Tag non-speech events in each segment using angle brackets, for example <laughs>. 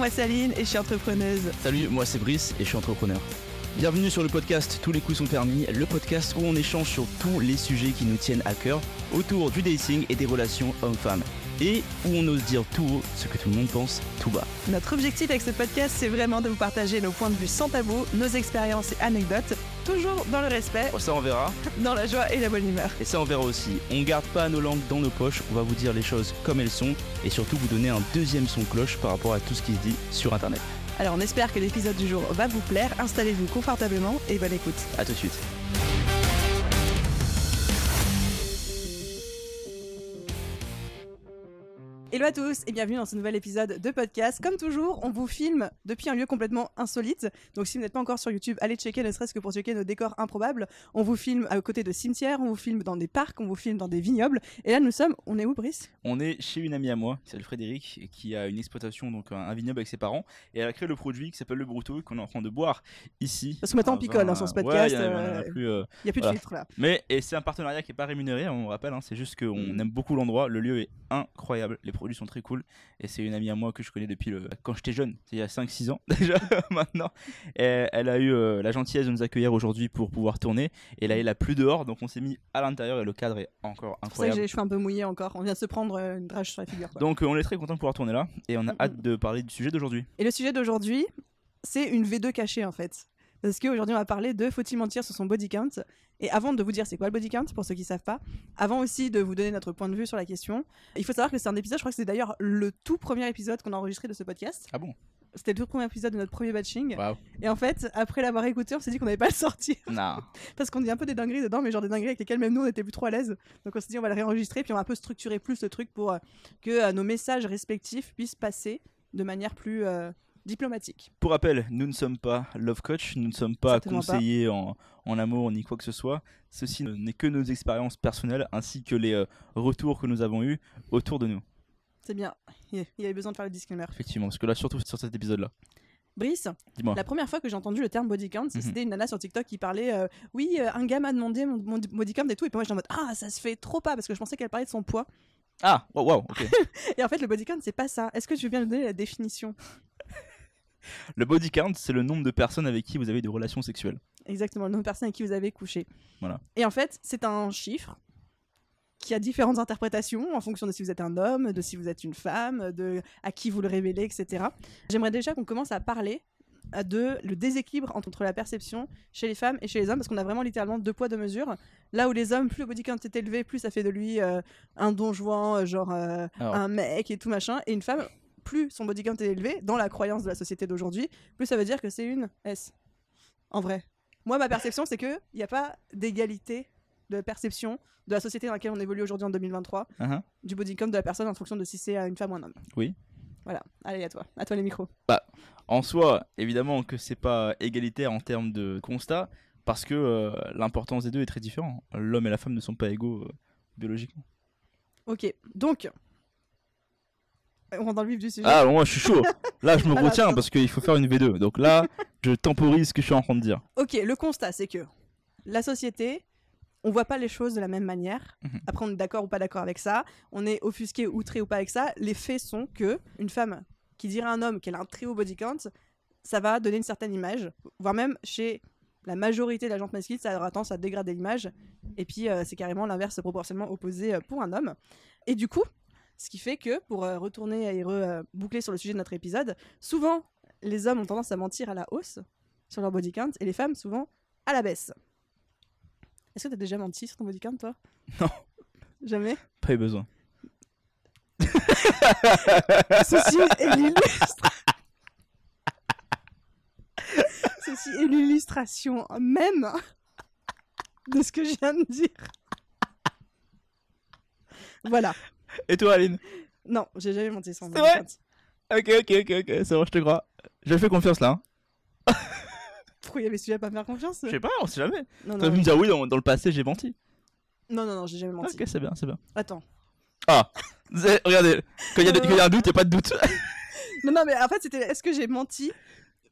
Moi c'est Aline et je suis entrepreneuse. Salut, moi c'est Brice et je suis entrepreneur. Bienvenue sur le podcast Tous les coups sont permis, le podcast où on échange sur tous les sujets qui nous tiennent à cœur autour du dating et des relations hommes-femmes. Et où on ose dire tout haut ce que tout le monde pense tout bas. Notre objectif avec ce podcast, c'est vraiment de vous partager nos points de vue sans tabou, nos expériences et anecdotes, toujours dans le respect, Oh, ça on verra. dans la joie et la bonne humeur. Et ça on verra aussi. On garde pas nos langues dans nos poches, on va vous dire les choses comme elles sont et surtout vous donner un deuxième son cloche par rapport à tout ce qui se dit sur internet. Alors on espère que l'épisode du jour va vous plaire, installez-vous confortablement et bonne écoute. A tout de suite. Hello à tous et bienvenue dans ce nouvel épisode de podcast. Comme toujours, on vous filme depuis un lieu complètement insolite. Donc si vous n'êtes pas encore sur YouTube, allez checker ne serait-ce que pour checker nos décors improbables. On vous filme à côté de cimetières, on vous filme dans des parcs, on vous filme dans des vignobles. Et là nous sommes, on est où Brice? On est chez une amie à moi, qui s'appelle Frédéric, qui a une exploitation, donc un, vignoble avec ses parents, et elle a créé le produit qui s'appelle le Bruto, qu'on est en train de boire ici. Parce que maintenant on picole hein, sur ce podcast. y en a- y en a euh, plus, euh, Il n'y a plus de filtre là. Mais et c'est un partenariat qui est pas rémunéré, on rappelle, hein, c'est juste qu'on Mm. aime beaucoup l'endroit, le lieu est incroyable, les produits sont très cool, et c'est une amie à moi que je connais depuis le... quand j'étais jeune, c'est il y a 5-6 ans <laughs> déjà <laughs> maintenant. Et elle a eu euh, la gentillesse de nous accueillir aujourd'hui pour pouvoir tourner, et là elle a plus dehors, donc on s'est mis à l'intérieur et le cadre est encore C'est pour ça que j'ai incroyable. les cheveux un peu mouillés encore. On vient de se prendre euh, une drage sur la figure. quoi. Donc euh, on est très content de pouvoir tourner là, et on a Mm, hâte de parler du sujet d'aujourd'hui. Et le sujet d'aujourd'hui, c'est une V2 cachée en fait. Parce qu'aujourd'hui, on va parler de faut-il mentir sur son body count. Et avant de vous dire c'est quoi le body count, pour ceux qui savent pas, avant aussi de vous donner notre point de vue sur la question, il faut savoir que c'est un épisode, je crois que c'est d'ailleurs le tout premier épisode qu'on a enregistré de ce podcast. Ah bon? C'était le tout premier épisode de notre premier batching. Waouh. Et en fait, après l'avoir écouté, on s'est dit qu'on n'allait pas le sortir. <laughs> Non. <laughs> Parce qu'on dit un peu des dingueries dedans, mais genre des dingueries avec lesquelles même nous on était plus trop à l'aise. Donc on s'est dit on va le réenregistrer, puis on va un peu structurer plus le truc pour euh, que euh, nos messages respectifs puissent passer de manière plus euh, diplomatique. Pour rappel, nous ne sommes pas love coach, nous ne sommes pas conseillers en, en amour ni quoi que ce soit. Ceci n'est que nos expériences personnelles ainsi que les euh, retours que nous avons eus autour de nous. C'est bien. Il y avait besoin de faire le disclaimer. Effectivement, parce que là, surtout sur cet épisode-là. Brice, la première fois que j'ai entendu le terme body count, Mhm. c'était une nana sur TikTok qui parlait euh, Oui, euh, un gars m'a demandé mon, mon body count et tout. Et puis moi j'étais en mode Ah, ça se fait trop pas parce que je pensais qu'elle parlait de son poids. Ah, wow, wow, ok. <laughs> Et en fait, le body count, c'est pas ça. Est-ce que tu veux bien nous donner la définition? Le body count, c'est le nombre de personnes avec qui vous avez des relations sexuelles. Exactement, le nombre de personnes avec qui vous avez couché. Voilà. Et en fait, c'est un chiffre qui a différentes interprétations en fonction de si vous êtes un homme, de si vous êtes une femme, de à qui vous le révélez, etc. J'aimerais déjà qu'on commence à parler euh, de le déséquilibre entre la perception chez les femmes et chez les hommes, parce qu'on a vraiment littéralement deux poids, deux mesures. Là où les hommes, plus le body count est élevé, plus ça fait de lui euh, un don juan, euh, genre euh, un mec et tout machin. Et une femme, plus son body count est élevé, dans la croyance de la société d'aujourd'hui, plus ça veut dire que c'est une S. En vrai. Moi, ma perception, c'est qu'il n'y a pas d'égalité de perception de la société dans laquelle on évolue aujourd'hui en 2023, Hein, du body count de la personne en fonction de si c'est une femme ou un homme. Oui. Voilà. Allez, à toi. À toi les micros. En soi, évidemment que c'est pas égalitaire en termes de constat, parce que euh, l'importance des deux est très différente. L'homme et la femme ne sont pas égaux euh, biologiquement. Ok. Donc, on rentre dans le vif du sujet. Ah, moi je suis chaud. Là, je me <laughs> Ah, retiens parce qu'il faut faire une V2. Donc là, je temporise ce que je suis en train de dire. Ok, le constat, c'est que la société, on voit pas les choses de la même manière. Mhm. Après, on est d'accord ou pas d'accord avec ça. On est offusqué, outré ou pas avec ça. Les faits sont que une femme qui dirait à un homme qu'elle a un très haut body count, ça va donner une certaine image, voire même chez la majorité de la gente masculine, ça aura tendance à dégrader l'image. Et puis, euh, c'est carrément l'inverse proportionnellement opposé euh, pour un homme. Et du coup, ce qui fait que, pour euh, retourner et reboucler sur le sujet de notre épisode, souvent, les hommes ont tendance à mentir à la hausse sur leur body count et les femmes, souvent, à la baisse. Est-ce que t'as déjà menti sur ton body count, toi? <laughs> Non. Jamais? Pas eu besoin. <laughs> Ceci est l'illustration. <laughs> Ceci est l'illustration même de ce que je viens de dire. Voilà. Et toi, Aline Non, j'ai jamais menti mon C'est vrai. Ok, ok, ok, ok, c'est bon, je te crois. Je fais confiance là. hein. <laughs> Pourquoi il y avait celui à pas faire confiance Je sais pas, on sait jamais. Non, non, pu me dire oui, dans, dans le passé, j'ai menti. non, non, non, j'ai jamais menti. Ok, c'est bien, c'est bien. Attends. Ah, <laughs> regardez, quand il y, a y un doute, il n'y a pas de doute. <laughs> Non, non, mais en fait, c'était est-ce que j'ai menti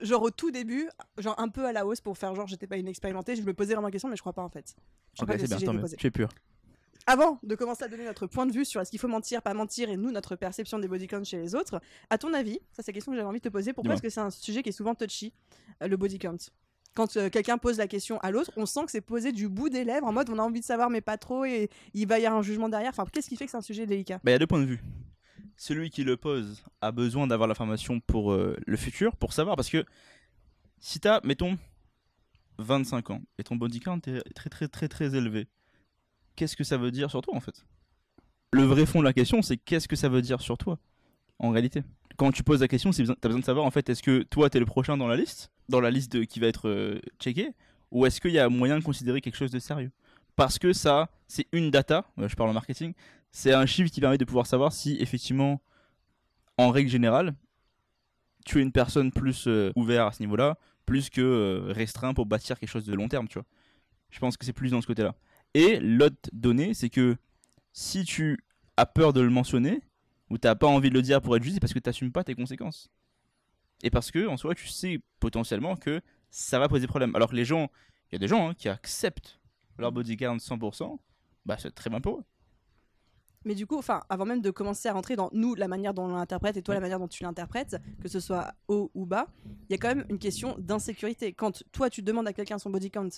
Genre au tout début, genre un peu à la hausse pour faire genre j'étais pas inexpérimentée, je me posais vraiment la question, mais je crois pas en fait. Je ok, c'est bien, tant mieux. Tu es pur. Avant de commencer à donner notre point de vue sur est-ce qu'il faut mentir, pas mentir, et nous, notre perception des body counts chez les autres, à ton avis, ça c'est la question que j'avais envie de te poser, pourquoi est-ce que c'est un sujet qui est souvent touchy, euh, le body count quand euh, quelqu'un pose la question à l'autre, on sent que c'est posé du bout des lèvres, en mode on a envie de savoir mais pas trop, et il va y avoir un jugement derrière. Enfin, qu'est-ce qui fait que c'est un sujet délicat? Bah, il y a deux points de vue. Celui qui le pose a besoin d'avoir l'information pour euh, le futur, pour savoir, parce que si t'as, mettons, 25 ans et ton body count est très très très très élevé, qu'est-ce que ça veut dire sur toi en fait? Le vrai fond de la question, c'est qu'est-ce que ça veut dire sur toi en réalité? Quand tu poses la question, besoin- t'as besoin de savoir en fait, est-ce que toi t'es le prochain dans la liste, dans la liste de- qui va être euh, checkée, ou est-ce qu'il y a moyen de considérer quelque chose de sérieux? Parce que ça, c'est une data, euh, je parle en marketing, c'est un chiffre qui permet de pouvoir savoir si effectivement, en règle générale, tu es une personne plus euh, ouverte à ce niveau-là, plus que euh, restreint pour bâtir quelque chose de long terme, tu vois? Je pense que c'est plus dans ce côté-là. Et l'autre donnée, c'est que si tu as peur de le mentionner, ou t'as pas envie de le dire pour être juste, c'est parce que t'assumes pas tes conséquences. Et parce que, en soi, tu sais potentiellement que ça va poser problème. Alors que les gens, il y a des gens hein, qui acceptent leur body count 100%, bah c'est très bien pour eux. Mais du coup, enfin, avant même de commencer à rentrer dans nous, la manière dont on l'interprète et toi, la manière dont tu l'interprètes, que ce soit haut ou bas, il y a quand même une question d'insécurité. Quand toi, tu demandes à quelqu'un son body count,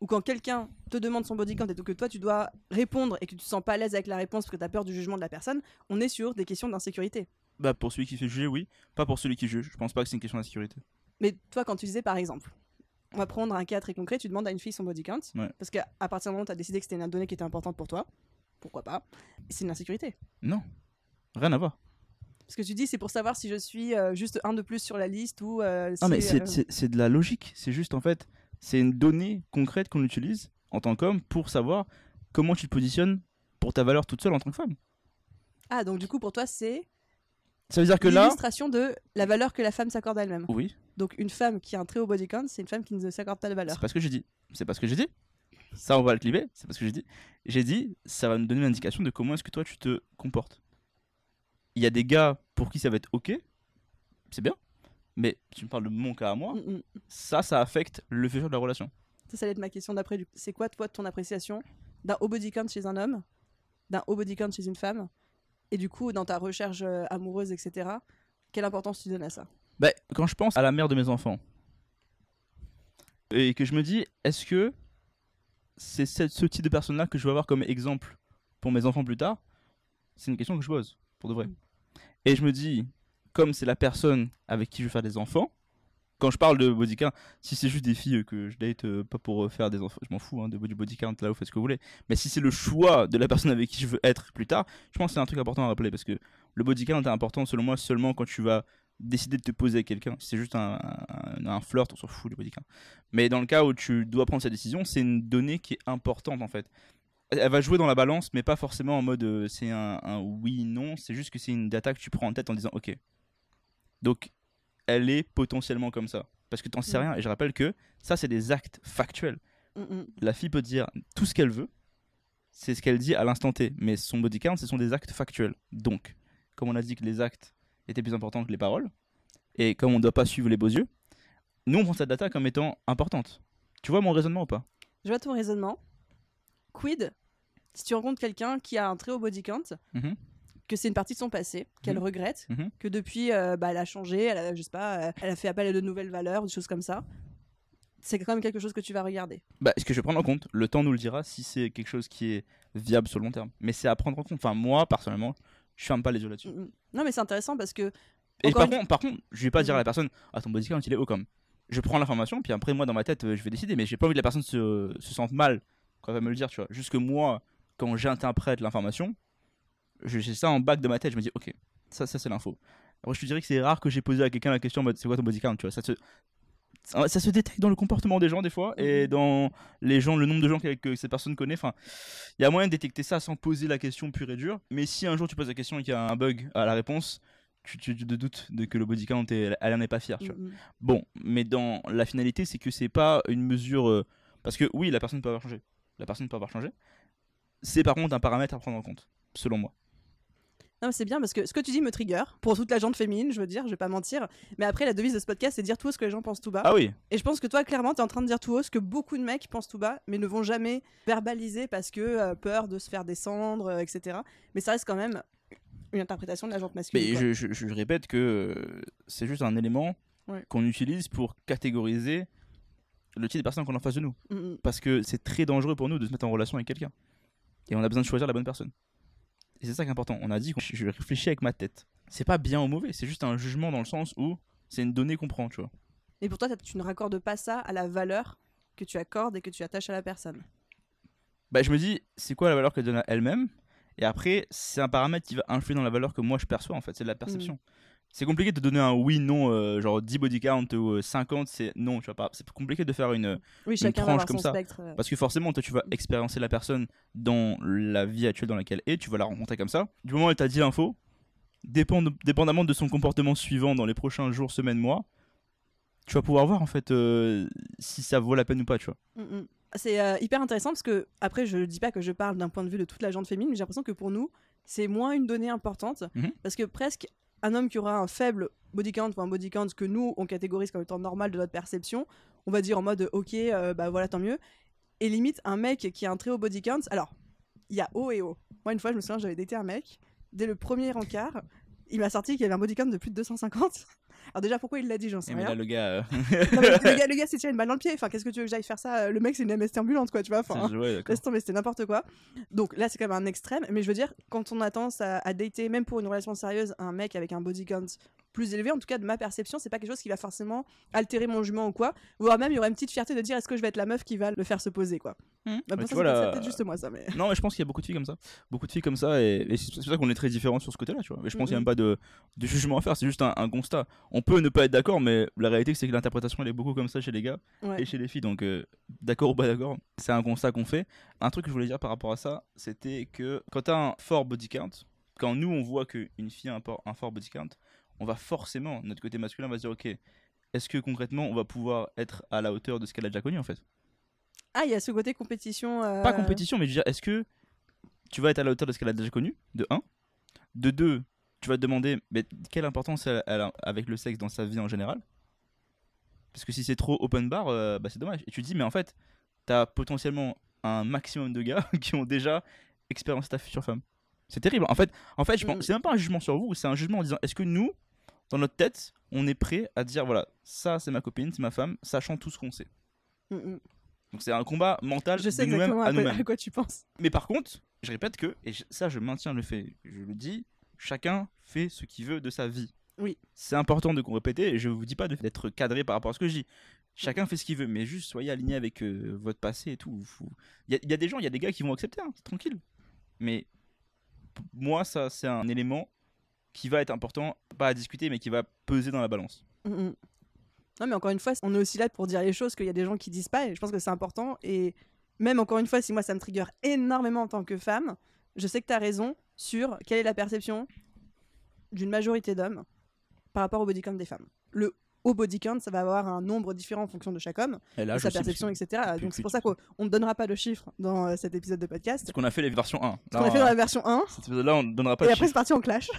ou quand quelqu'un te demande son body count et que toi, tu dois répondre et que tu te sens pas à l'aise avec la réponse parce que tu as peur du jugement de la personne, on est sur des questions d'insécurité. Bah pour celui qui fait juger, oui. Pas pour celui qui juge. Je pense pas que c'est une question d'insécurité. Mais toi, quand tu disais par exemple, on va prendre un cas très concret, tu demandes à une fille son body count, Ouais. parce qu'à partir du moment où tu as décidé que c'était une donnée qui était importante pour toi, pourquoi pas, c'est une insécurité. Non. Rien à voir. Ce que tu dis, c'est pour savoir si je suis euh, juste un de plus sur la liste ou euh, Non, mais c'est euh, c'est de la logique. C'est juste, en fait, c'est une donnée concrète qu'on utilise en tant qu'homme pour savoir comment tu te positionnes pour ta valeur toute seule en tant que femme. Ah, donc du coup, pour toi, c'est Ça veut dire que là. l'illustration de la valeur que la femme s'accorde à elle-même. Oui, Donc une femme qui a un très haut body count, c'est une femme qui ne s'accorde pas de valeur. c'est pas ce que j'ai dit. C'est pas ce que j'ai dit. Ça, on va le cliver. C'est pas ce que j'ai dit. J'ai dit, ça va me donner une indication de comment est-ce que toi tu te comportes. Il y a des gars pour qui ça va être ok, c'est bien. Mais tu me parles de mon cas à moi, Mm, mm. ça, ça affecte le futur de la relation. Ça, ça allait être ma question d'après. du- C'est quoi, toi, ton appréciation d'un haut body count chez un homme, d'un haut body count chez une femme, et du coup, dans ta recherche euh, amoureuse, etc., quelle importance tu donnes à ça? Bah, quand je pense à la mère de mes enfants, et que je me dis, est-ce que c'est ce, ce type de personne-là que je veux avoir comme exemple pour mes enfants plus tard? C'est une question que je pose, pour de vrai. Mm. Et je me dis, comme c'est la personne avec qui je veux faire des enfants, quand je parle de body count, si c'est juste des filles que je date, euh, pas pour euh, faire des enfants, je m'en fous hein, de, du body count, là, vous faites ce que vous voulez. Mais si c'est le choix de la personne avec qui je veux être plus tard, je pense que c'est un truc important à rappeler parce que le body count est important selon moi seulement quand tu vas décider de te poser avec quelqu'un. Si c'est juste un, flirt, on s'en fout du body count. Mais dans le cas où tu dois prendre cette décision, c'est une donnée qui est importante en fait. Elle- Elle va jouer dans la balance, mais pas forcément en mode euh, c'est un, un oui, non. C'est juste que c'est une data que tu prends en tête en disant ok. Donc elle est potentiellement comme ça. Parce que t'en sais Mm. rien. Et je rappelle que ça, c'est des actes factuels. Mm, mm. La fille peut dire tout ce qu'elle veut. C'est ce qu'elle dit à l'instant T. Mais son body count, ce sont des actes factuels. Donc, comme on a dit que les actes étaient plus importants que les paroles, et comme on ne doit pas suivre les beaux yeux, nous, on prend cette data comme étant importante. Tu vois mon raisonnement ou pas? Je vois ton raisonnement. Quid si tu rencontres quelqu'un qui a un très haut body count, Mhm. Que c'est une partie de son passé, qu'elle Mhm. regrette, Mhm. que depuis, euh, bah, elle a changé, elle a, je sais pas, euh, elle a fait appel à de nouvelles valeurs, des choses comme ça. C'est quand même quelque chose que tu vas regarder. Bah, ce que je vais prendre en compte, le temps nous le dira si c'est quelque chose qui est viable sur le long terme. Mais c'est à prendre en compte. Enfin, moi, personnellement, je ferme pas les yeux là-dessus. Mm, mm. Non, mais c'est intéressant parce que Et par une- contre, par contre, je vais pas dire à la personne, ah ton body count il est haut comme. Je prends l'information, puis après moi dans ma tête, euh, je vais décider. Mais j'ai pas envie que la personne se, se sente mal quand elle va me le dire, tu vois. Juste que moi, quand j'interprète l'information, j'ai ça en bac de ma tête. Je me dis, ok, ça, ça c'est l'info. Alors je te dirais que c'est rare que j'ai posé à quelqu'un la question, c'est quoi ton body count, tu vois. Ça se, ça, ça se détecte dans le comportement des gens des fois et Mhm. dans les gens, le nombre de gens que, que cette personne connaît. Enfin, il y a moyen de détecter ça sans poser la question pure et dure. Mais si un jour tu poses la question et qu'il y a un bug à la réponse, tu, tu, tu te doutes de que le body count, est- elle en est pas fière, tu vois. Mm, mm. Bon, mais dans la finalité, c'est que c'est pas une mesure. euh, Parce que oui, la personne peut avoir changé. La personne peut avoir changé. C'est par contre un paramètre à prendre en compte, selon moi. Non, c'est bien parce que ce que tu dis me trigger pour toute la gente féminine, je veux dire, je vais pas mentir. Mais après, la devise de ce podcast, c'est dire tout haut ce que les gens pensent tout bas. Ah oui, Et je pense que toi, clairement, tu es en train de dire tout haut ce que beaucoup de mecs pensent tout bas, mais ne vont jamais verbaliser parce que euh, peur de se faire descendre, euh, etc. Mais ça reste quand même une interprétation de la gente masculine. mais je, je- je répète que euh, c'est juste un élément Ouais. qu'on utilise pour catégoriser le type de personne qu'on a en face de nous. Mm, mm. Parce que c'est très dangereux pour nous de se mettre en relation avec quelqu'un. Et on a besoin de choisir la bonne personne. Et c'est ça qui est important. On a dit que je réfléchis avec ma tête. C'est pas bien ou mauvais, c'est juste un jugement dans le sens où c'est une donnée qu'on prend, tu vois. Et pour toi, tu ne raccordes pas ça à la valeur que tu accordes et que tu attaches à la personne? Bah, je me dis, c'est quoi la valeur qu'elle donne à elle-même? Et après, c'est un paramètre qui va influer dans la valeur que moi je perçois, en fait, c'est de la perception. C'est compliqué de donner un oui, non, euh, genre 10 body count ou euh, 50, c'est non, tu vois pas. C'est compliqué de faire une. Oui, va tranche comme ça. spectre. euh. Parce que forcément, toi, tu vas expériencer la personne dans la vie actuelle dans laquelle elle est, tu vas la rencontrer comme ça. Du moment où elle t'a dit l'info, dépend dépendamment de son comportement suivant dans les prochains jours, semaines, mois, tu vas pouvoir voir en fait euh, si ça vaut la peine ou pas, tu vois. Mm, mm. C'est euh, hyper intéressant parce que, après, je dis pas que je parle d'un point de vue de toute la gente féminine, mais j'ai l'impression que pour nous, c'est moins une donnée importante Mhm. parce que presque un homme qui aura un faible body count ou un body count que nous, on catégorise comme étant normal de notre perception, on va dire en mode ok, euh, bah voilà, tant mieux. Et limite, un mec qui a un très haut body count, alors, il y a haut et haut. Moi, une fois, je me souviens, j'avais daté un mec, dès le premier encart, il m'a sorti qu'il avait un body count de plus de 250. <laughs> Alors, déjà, pourquoi il l'a dit, j'en sais mais rien. là, le gars. euh, Non, mais le gars, le gars <laughs> s'est tiré une balle dans le pied. Enfin, qu'est-ce que tu veux que j'aille faire ça Le mec, c'est une MST ambulante, quoi, tu vois. Enfin, laisse tomber, c'était n'importe quoi. Donc là, c'est quand même un extrême. Mais je veux dire, quand on a tendance à, à dater, même pour une relation sérieuse, un mec avec un body count plus élevé, en tout cas de ma perception, c'est pas quelque chose qui va forcément altérer mon jugement ou quoi. Voire même, il y aurait une petite fierté de dire est-ce que je vais être la meuf qui va le faire se poser, quoi. Hum. Bah, pour ça, vois, peut-être juste moi, ça. Mais... Non, mais je pense qu'il y a beaucoup de filles comme ça. Beaucoup de filles comme ça, et, et c'est pour ça qu'on est très différents sur ce côté-là, tu vois. Mais je pense qu'il n'y a Mhm. même pas de, de jugement à faire, c'est juste un, un constat. On peut ne pas être d'accord, mais la réalité, c'est que l'interprétation, elle est beaucoup comme ça chez les gars Ouais. et chez les filles. Donc, euh, d'accord ou pas d'accord, c'est un constat qu'on fait. Un truc que je voulais dire par rapport à ça, c'était que quand tu as un fort body count, quand nous, on voit qu'une fille a un fort body count, on va forcément, notre côté masculin va se dire, ok, est-ce que concrètement, on va pouvoir être à la hauteur de ce qu'elle a déjà connu, en fait? Ah, il y a ce côté compétition. euh, pas compétition, mais je veux dire, est-ce que tu vas être à la hauteur de ce qu'elle a déjà connu? De 1. De 2, tu vas te demander mais quelle importance elle, a avec le sexe dans sa vie en général? Parce que si c'est trop open bar, euh, bah c'est dommage. Et tu te dis, mais en fait, t'as potentiellement un maximum de gars <laughs> qui ont déjà expérimenté ta future femme. C'est terrible. En fait, en fait je pense, Mm. c'est même pas un jugement sur vous, c'est un jugement en disant, est-ce que nous, dans notre tête, on est prêt à dire, voilà, ça c'est ma copine, c'est ma femme, sachant tout ce qu'on sait. Mm, mm. Donc c'est un combat mental Je sais de exactement à à quoi, nous-mêmes. à quoi tu penses. Mais par contre, je répète que, et ça je maintiens le fait, je le dis, chacun fait ce qu'il veut de sa vie. Oui. C'est important de répéter, et je vous dis pas d'être cadré par rapport à ce que je dis. Chacun fait ce qu'il veut, mais juste soyez aligné avec euh, votre passé et tout. Il y, a- il y a des gens, il y a des gars qui vont accepter, hein, c'est tranquille. Mais moi, ça c'est un élément qui va être important, pas à discuter, mais qui va peser dans la balance. Mm, mm. Non, mais encore une fois, on est aussi là pour dire les choses qu'il y a des gens qui disent pas, et je pense que c'est important. Et même encore une fois, si moi ça me trigger énormément en tant que femme, je sais que tu as raison sur quelle est la perception d'une majorité d'hommes par rapport au body count des femmes. Le haut body count, ça va avoir un nombre différent en fonction de chaque homme, Et là, de sa perception, etc. plus- Donc c'est pour ça qu'on on ne donnera pas de chiffres dans euh, cet épisode de podcast. Parce qu'on a fait les versions 1. Ce qu'on a fait dans la version 1, Cet épisode-là, on ne donnera pas et de après c'est parti en clash.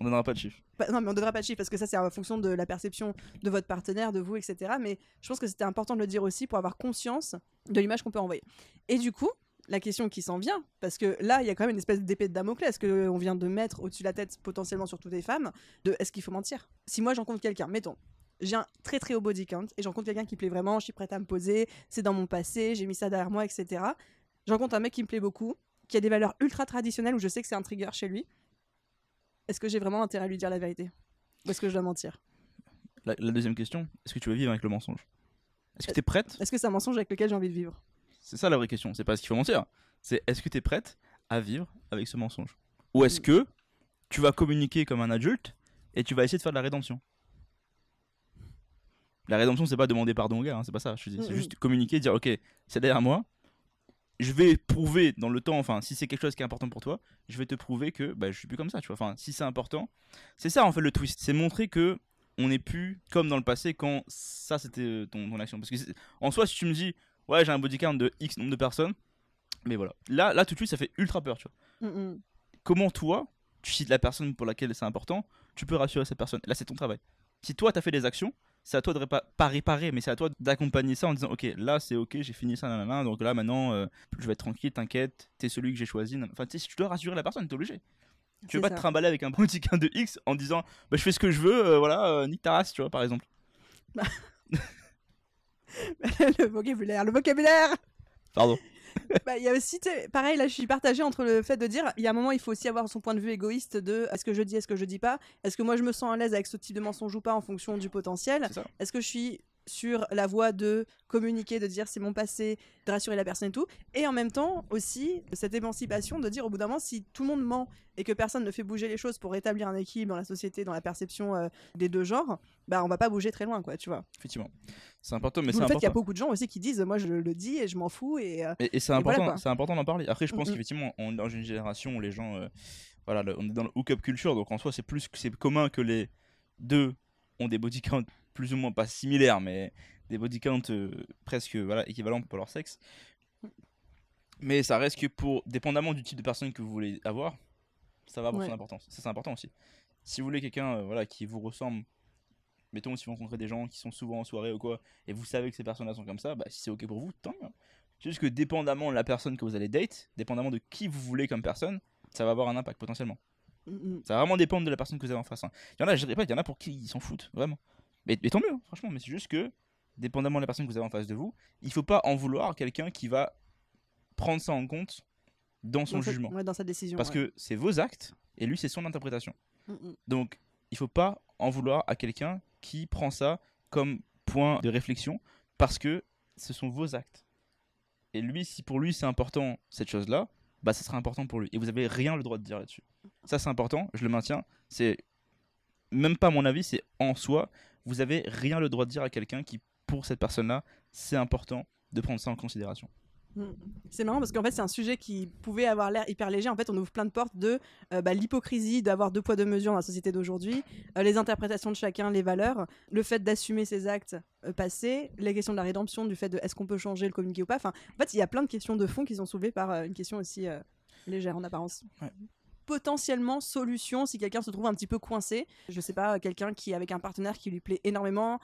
On donnera pas de chiffres. Bah, non, mais on ne donnera pas de chiffres parce que ça, c'est en fonction de la perception de votre partenaire, de vous, etc. Mais je pense que c'était important de le dire aussi pour avoir conscience de l'image qu'on peut envoyer. Et du coup, la question qui s'en vient, parce que là, il y a quand même une espèce d'épée de Damoclès qu'on vient de mettre au-dessus de la tête potentiellement sur toutes les femmes, de est-ce qu'il faut mentir? Si moi, j'en compte quelqu'un, mettons, j'ai un très très haut body count et j'en compte quelqu'un qui plaît vraiment, je suis prête à me poser, c'est dans mon passé, j'ai mis ça derrière moi, etc. J'en compte un mec qui me plaît beaucoup, qui a des valeurs ultra traditionnelles où je sais que c'est un trigger chez lui. Est-ce que j'ai vraiment intérêt à lui dire la vérité Ou est-ce que je dois mentir? La, la deuxième question, est-ce que tu veux vivre avec le mensonge? Est-ce que tu es prête? Est-ce que c'est un mensonge avec lequel j'ai envie de vivre? C'est ça la vraie question, c'est pas ce qu'il faut mentir. C'est est-ce que tu es prête à vivre avec ce mensonge? Ou est-ce que tu vas communiquer comme un adulte et tu vas essayer de faire de la rédemption? La rédemption, c'est pas demander pardon au gars, hein, c'est pas ça. Je te dis. C'est Mhm. juste communiquer, dire ok, c'est derrière moi. Je vais prouver dans le temps, enfin, si c'est quelque chose qui est important pour toi, je vais te prouver que bah, je suis plus comme ça, tu vois. Enfin, si c'est important, c'est ça en fait le twist. C'est montrer que on n'est plus comme dans le passé quand ça c'était euh, ton, ton action. Parce que en soi, si tu me dis ouais, j'ai un body count de X nombre de personnes, mais voilà. Là, là tout de suite, ça fait ultra peur, tu vois. Mm, mm. Comment toi, tu cites la personne pour laquelle c'est important, tu peux rassurer cette personne. Là, c'est ton travail. Si toi, tu as fait des actions, c'est à toi de pas, pas réparer, mais c'est à toi d'accompagner ça en disant Ok, là, c'est ok, j'ai fini ça, nanana, donc là, maintenant, euh, je vais être tranquille, t'inquiète, t'es celui que j'ai choisi. nanana. Enfin, tu sais, si tu dois rassurer la personne, t'es obligé. Tu veux pas te trimballer avec un bodyguard de X en disant Bah, je fais ce que je veux, euh, voilà, euh, nique ta race, tu vois, par exemple. <laughs> le vocabulaire, le vocabulaire Pardon. <laughs> Bah, il y a aussi, pareil, là je suis partagée entre le fait de dire, il y a un moment, il faut aussi avoir son point de vue égoïste de est-ce que je dis, est-ce que je dis pas? Est-ce que moi je me sens à l'aise avec ce type de mensonge ou pas en fonction du potentiel? Est-ce que je suis sur la voie de communiquer, de dire c'est mon passé, de rassurer la personne et tout Et en même temps aussi, cette émancipation de dire au bout d'un moment, si tout le monde ment et que personne ne fait bouger les choses pour rétablir un équilibre dans la société, dans la perception euh, des deux genres, bah on va pas bouger très loin, quoi, tu vois. Effectivement. C'est important, mais c'est le fait qu'il y a important. beaucoup de gens aussi qui disent, moi je le dis et je m'en fous et... euh, Et, et c'est voilà, important, c'est important d'en parler. Après, je pense Mhm. qu'effectivement, on est dans une génération où les gens, euh, voilà, on est dans le hook-up culture, donc en soi, c'est plus, c'est commun que les deux ont des body counts plus ou moins pas similaires, mais des body counts euh, presque, voilà, équivalents pour leur sexe. Mais ça reste que pour, dépendamment du type de personne que vous voulez avoir, ça va avoir son importance. Ça, c'est important aussi. Si vous voulez quelqu'un, euh, voilà, qui vous ressemble. Mettons, si vous rencontrez des gens qui sont souvent en soirée ou quoi, et vous savez que ces personnes-là sont comme ça, bah, si c'est ok pour vous, tant mieux. C'est juste que dépendamment de la personne que vous allez date, dépendamment de qui vous voulez comme personne, ça va avoir un impact potentiellement. mm, mm. Ça va vraiment dépendre de la personne que vous avez en face. hein. Il y en a, je dirais pas, il y en a pour qui ils s'en foutent, vraiment. Mais, mais tant mieux, hein, franchement. Mais c'est juste que, dépendamment de la personne que vous avez en face de vous, il faut pas en vouloir quelqu'un qui va prendre ça en compte dans son Dans sa- jugement. ouais, dans sa décision. Parce ouais. que c'est vos actes, et lui, c'est son interprétation. Mm, mm. Donc, il faut pas en vouloir à quelqu'un qui prend ça comme point de réflexion parce que ce sont vos actes. Et lui, si pour lui c'est important cette chose-là, bah ça sera important pour lui. Et vous avez rien le droit de dire là-dessus. Ça c'est important, je le maintiens. C'est même pas mon avis, c'est en soi, vous avez rien le droit de dire à quelqu'un qui pour cette personne-là, c'est important de prendre ça en considération. Mm. C'est marrant parce qu'en fait c'est un sujet qui pouvait avoir l'air hyper léger. En fait on ouvre plein de portes de euh, bah, l'hypocrisie d'avoir deux poids deux mesures dans la société d'aujourd'hui, euh, les interprétations de chacun, les valeurs, le fait d'assumer ses actes euh, passés, les questions de la rédemption, du fait de est-ce qu'on peut changer le communiqué ou pas. Enfin en fait il y a plein de questions de fond qui sont soulevées par une question aussi légère en apparence. Ouais. Potentiellement solution si quelqu'un se trouve un petit peu coincé. Je sais pas, quelqu'un qui avec un partenaire qui lui plaît énormément,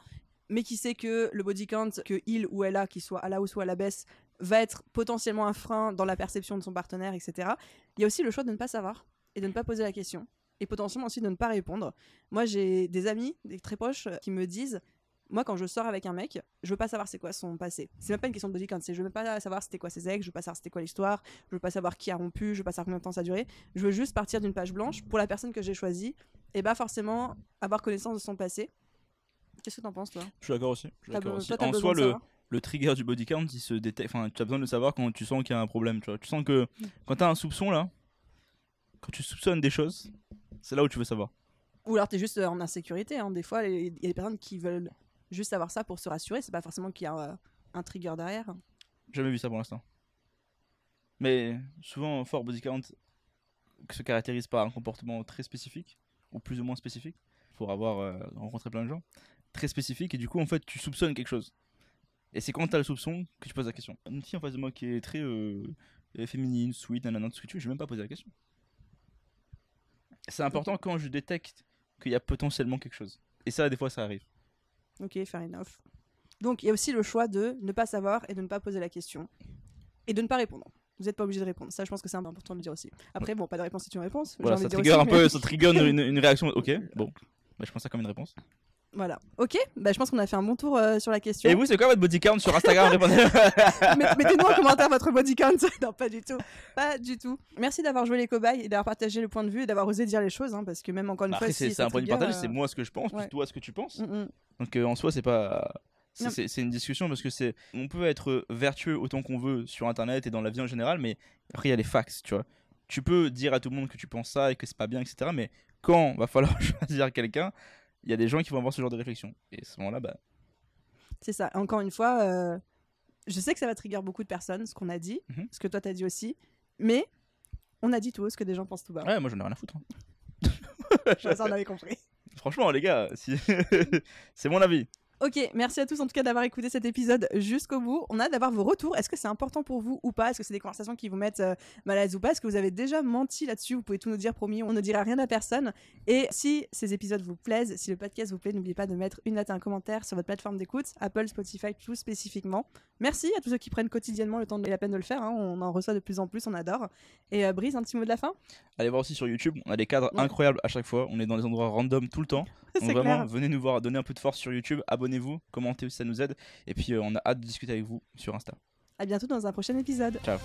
mais qui sait que le body count que il ou elle a, qu'il soit à la hausse ou à la baisse, va être potentiellement un frein dans la perception de son partenaire, etc. Il y a aussi le choix de ne pas savoir et de ne pas poser la question et potentiellement aussi de ne pas répondre. Moi, j'ai des amis, des très proches, qui me disent moi, quand je sors avec un mec, je veux pas savoir c'est quoi son passé. C'est même pas une question de body count, c'est je veux pas savoir c'était quoi ses ex, je veux pas savoir c'était quoi l'histoire, je veux pas savoir qui a rompu, je veux pas savoir combien de temps ça a duré. Je veux juste partir d'une page blanche pour la personne que j'ai choisie et bah forcément avoir connaissance de son passé. Qu'est-ce que t'en penses, toi? Je suis d'accord aussi. je suis T'as d'accord aussi. toi, En soi, le, le trigger du body count, il se détecte. Enfin, tu as besoin de le savoir quand tu sens qu'il y a un problème. Tu, vois. tu sens que quand tu as un soupçon là, quand tu soupçonnes des choses, c'est là où tu veux savoir. Ou alors t'es juste euh, en insécurité. Hein. Des fois, il y a des personnes qui veulent juste savoir ça pour se rassurer. C'est pas forcément qu'il y a euh, un trigger derrière. Jamais vu ça pour l'instant. Mais souvent, fort body count se caractérise par un comportement très spécifique, ou plus ou moins spécifique, pour avoir euh, rencontré plein de gens, très spécifique, et du coup, en fait, tu soupçonnes quelque chose. Et c'est quand tu as le soupçon que tu poses la question. Une fille en face de moi qui est très euh, féminine, sweet, nanana, tout ce que tu veux, je vais même pas poser la question. C'est important quand je détecte qu'il y a potentiellement quelque chose. Et ça, des fois, ça arrive. Ok, fair enough. Donc il y a aussi le choix de ne pas savoir et de ne pas poser la question. Et de ne pas répondre. Vous n'êtes pas obligé de répondre. Ça, je pense que c'est important de le dire aussi. Après, bon, pas de réponse c'est une réponse. Voilà, ça trigger aussi, un mais- peu, ça trigger une, une réaction. Ok, <laughs> bon, bah, je pense ça comme une réponse. Voilà. Ok, bah, je pense qu'on a fait un bon tour euh, sur la question. Et vous, c'est quoi votre body count sur Instagram? <laughs> <laughs> Mettez-nous en commentaire votre body count. non, pas du tout. Pas du tout. Merci d'avoir joué les cobayes et d'avoir partagé le point de vue et d'avoir osé dire les choses. hein, parce que même encore une Bah, fois, si c'est un point de partage, euh, c'est moi ce que je pense, ouais. plus toi ce que tu penses. mm, mm. Donc euh, en soi, c'est pas. c'est- une discussion parce que c'est. On peut être vertueux autant qu'on veut sur internet et dans la vie en général, mais après, il y a les facts, tu vois. Tu peux dire à tout le monde que tu penses ça et que c'est pas bien, etc. Mais quand va falloir <laughs> choisir quelqu'un, il y a des gens qui vont avoir ce genre de réflexion. Et à ce moment-là, bah. C'est ça. Encore une fois, euh, je sais que ça va trigger beaucoup de personnes, ce qu'on a dit, Mhm. ce que toi t'as dit aussi, mais on a dit tout haut ce que des gens pensent tout bas. Ouais, moi j'en ai rien à foutre. hein. Ça, on avait compris. Franchement, les gars, <laughs> c'est mon avis. Ok, merci à tous en tout cas d'avoir écouté cet épisode jusqu'au bout. On a d'avoir vos retours. Est-ce que c'est important pour vous ou pas? Est-ce que c'est des conversations qui vous mettent euh, mal à l'aise ou pas? Est-ce que vous avez déjà menti là-dessus? Vous pouvez tout nous dire, promis, on ne dira rien à personne. Et si ces épisodes vous plaisent, si le podcast vous plaît, n'oubliez pas de mettre une note et un commentaire sur votre plateforme d'écoute, Apple, Spotify, tout spécifiquement. Merci à tous ceux qui prennent quotidiennement le temps et la peine de le faire. hein. On en reçoit de plus en plus, on adore. Et euh, Brise, un petit mot de la fin? Allez voir aussi sur YouTube, on a des cadres Ouais. incroyables à chaque fois. On est dans des endroits random tout le temps. <laughs> Donc vraiment, clair. venez nous voir, donnez un peu de force sur YouTube, abonnez-vous, commentez aussi, ça nous aide. Et puis euh, on a hâte de discuter avec vous sur Insta. À bientôt dans un prochain épisode. Ciao.